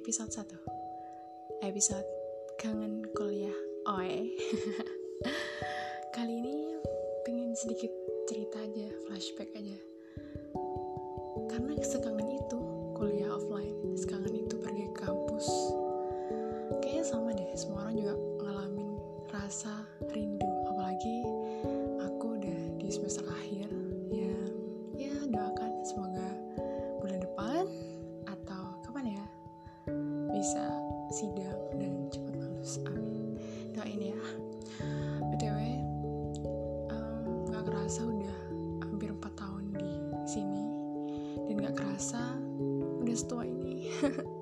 episode 1 Episode Kangen Kuliah Oe. Kali ini pengen sedikit cerita aja, flashback aja. Karena sekangen itu kuliah offline Sekangen itu pergi ke kampus. Kayaknya sama deh, semua orang juga ngalamin rasa rindu. Apalagi aku udah di semester akhir sidang dan cepat lulus amin. Doain ya. Btw nggak kerasa udah hampir 4 tahun di sini. Dan nggak kerasa udah setua ini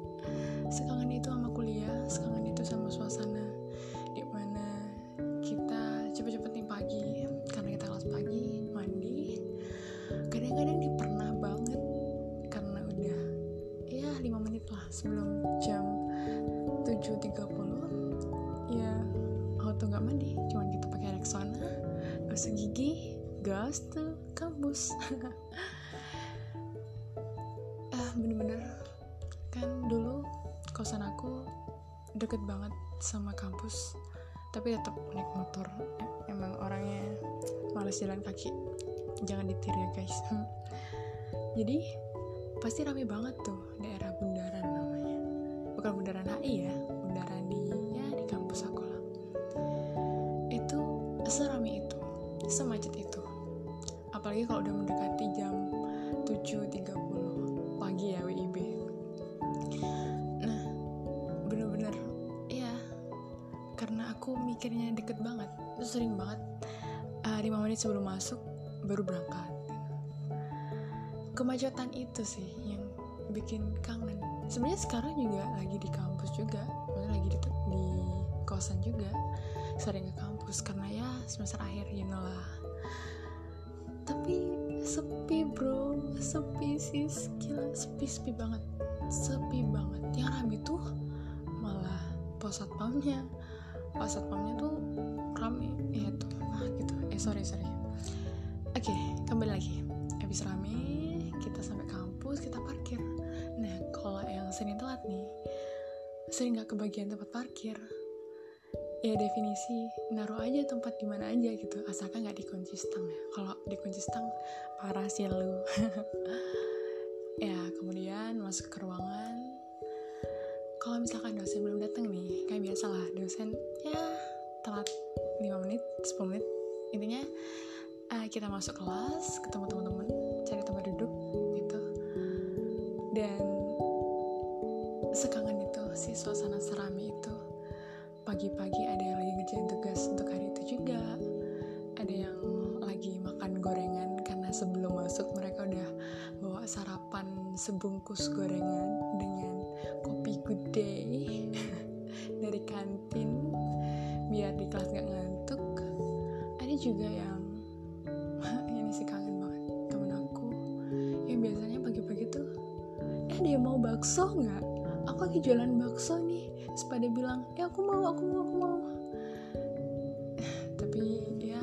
auto nggak mandi cuman kita pakai Rexona gosok gigi gas ke kampus. Ah bener-bener. Kan dulu kosan aku deket banget sama kampus tapi tetap naik motor. Emang orangnya males jalan kaki. Jangan ditiru ya guys. Jadi pasti rame banget tuh daerah bundaran namanya. Bukan bundaran HI ya itu serame itu semacet itu. Apalagi kalau udah mendekati jam 7.30 pagi ya WIB nah bener-bener ya karena aku mikirnya deket banget sering banget. Uh, 5 menit sebelum masuk baru berangkat. Kemacetan itu sih yang bikin kangen. Sebenarnya sekarang juga lagi di kampus juga lagi di, di kosan juga sering ke kampus karena ya semester akhir know lah. Tapi sepi bro. Sepi sih gila. Sepi sepi banget. Sepi banget. Yang rame tuh malah pos satpamnya. Pos satpamnya tuh rame. Ya tuh ah gitu. Eh sorry sorry. Oke kembali lagi. Habis rame kita sampai kampus kita parkir. Nah kalau yang sering telat nih sering nggak kebagian tempat parkir ya definisi naruh aja tempat di mana aja gitu asalkan nggak dikunci stang ya. Kalau dikunci stang parah sih lu. Ya kemudian masuk ke ruangan. Kalau misalkan dosen belum datang nih kayak biasa lah dosen ya telat 5 menit 10 menit. Intinya eh, kita masuk kelas ketemu teman-teman cari tempat duduk gitu. Dan sekangen itu si suasana serami itu pagi-pagi sebungkus gorengan dengan kopi good day dari kantin biar di kelas gak ngantuk. Ada juga yang ini sih kangen banget temen aku yang biasanya pagi-pagi tuh eh yang mau bakso nggak? Aku lagi jualan bakso nih. Terus pada bilang ya aku mau aku mau aku mau. Tapi ya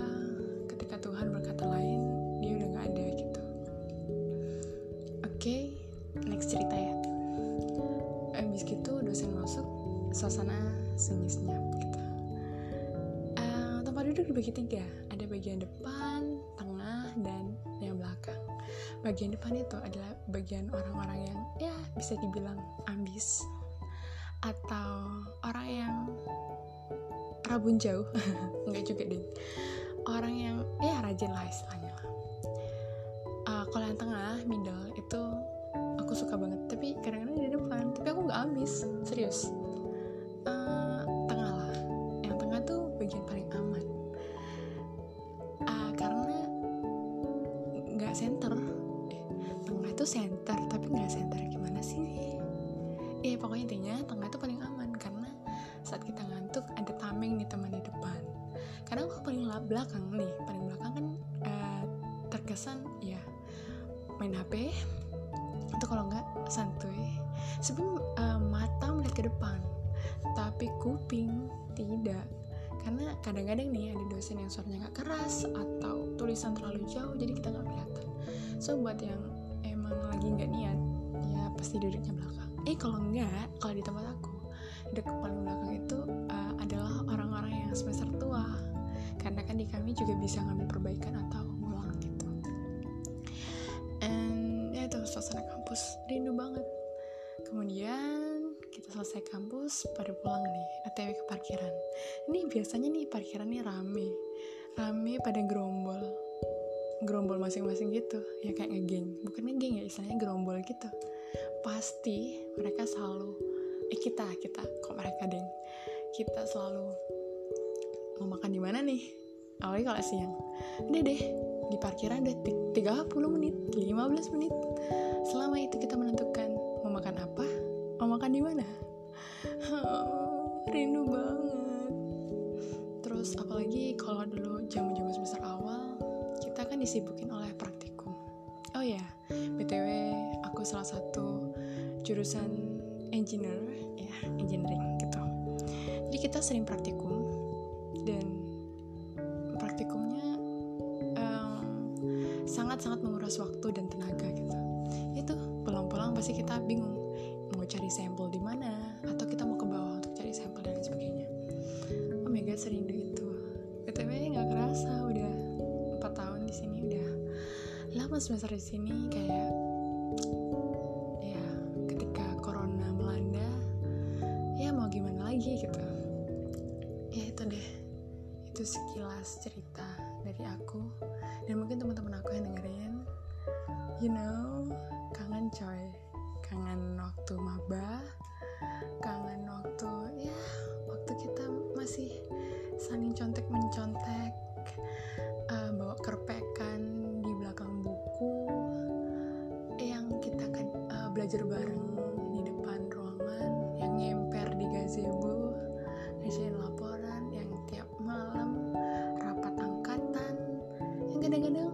suasana sunyi senyap gitu. Eh, tempat duduk dibagi tiga. Ada bagian depan tengah dan yang belakang. Bagian depan itu adalah bagian orang-orang yang ya bisa dibilang ambis. Atau orang yang rabun jauh. Enggak juga deh. Orang yang ya rajin lah istilahnya. Lah Uh, kalau yang tengah middle itu aku suka banget. Tapi kadang-kadang di depan. Tapi aku nggak ambis. Serius bagian paling aman. Uh, karena nggak center. Eh, tengah itu center tapi nggak center gimana sih? Eh pokoknya intinya tengah itu paling aman karena saat kita ngantuk ada tameng nih teman di depan. Karena aku paling la- belakang nih paling belakang kan eh, terkesan ya main HP itu kalau nggak santuy. Sebelum eh, mata melihat ke depan tapi kuping tidak karena kadang-kadang nih ada dosen yang suaranya nggak keras atau tulisan terlalu jauh jadi kita nggak kelihatan. So buat yang emang lagi nggak niat ya pasti duduknya belakang. Eh kalau enggak kalau di tempat aku dekat paling belakang itu uh, adalah orang-orang yang semester tua. Karena kan di kami juga bisa ngambil perbaikan atau ngulang gitu. And ya itu suasana kampus. Kemudian kita selesai kampus pada pulang nih atw ke parkiran. Ini biasanya nih parkiran nih rame. Rame pada gerombol. Gerombol masing-masing gitu ya kayak ngegeng. Bukan ngegeng ya istilahnya gerombol gitu. Pasti mereka selalu eh kita kita kok mereka deng? Kita selalu mau makan di mana nih? Awalnya kalau siang udah deh di parkiran udah 30 menit 15 menit. Selama itu kita menentukan mau makan apa mau makan di mana? Rindu banget. Terus apalagi kalau dulu jamu-jamu semester awal kita kan disibukin oleh praktikum. Oh ya btw aku salah satu jurusan engineer ya engineering gitu. Jadi kita sering praktikum dan praktikumnya sangat-sangat menguras waktu dan tenaga gitu. Itu pulang-pulang pasti kita bingung mau cari sampel di mana atau kita mau ke bawah untuk cari sampel dan sebagainya. Oh my god serindu itu btw nggak kerasa udah empat tahun di sini udah lama semester di sini kayak lagi gitu. Ya itu deh. Itu sekilas cerita dari aku. Dan mungkin teman-teman aku yang dengerin you know kangen coy kangen waktu maba kangen waktu ya waktu kita masih saling contek mencontek uh, bawa kerpekan di belakang buku yang kita uh, belajar bareng di depan ruangan yang ngemper di gazebo ngerjain laporan yang tiap malam rapat angkatan yang kadang-kadang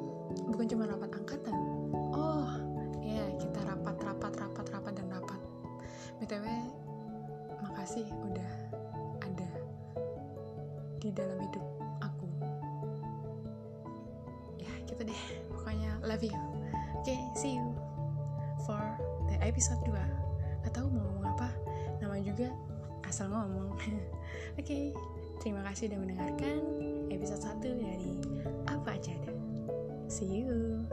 btw makasih udah ada di dalam hidup aku. Ya gitu deh. Pokoknya love you. Oke okay, see you for the episode 2 atau mau ngomong apa. Nama juga asal ngomong. Oke, okay, terima kasih sudah mendengarkan episode 1 dari Apa Aja Ada. See you.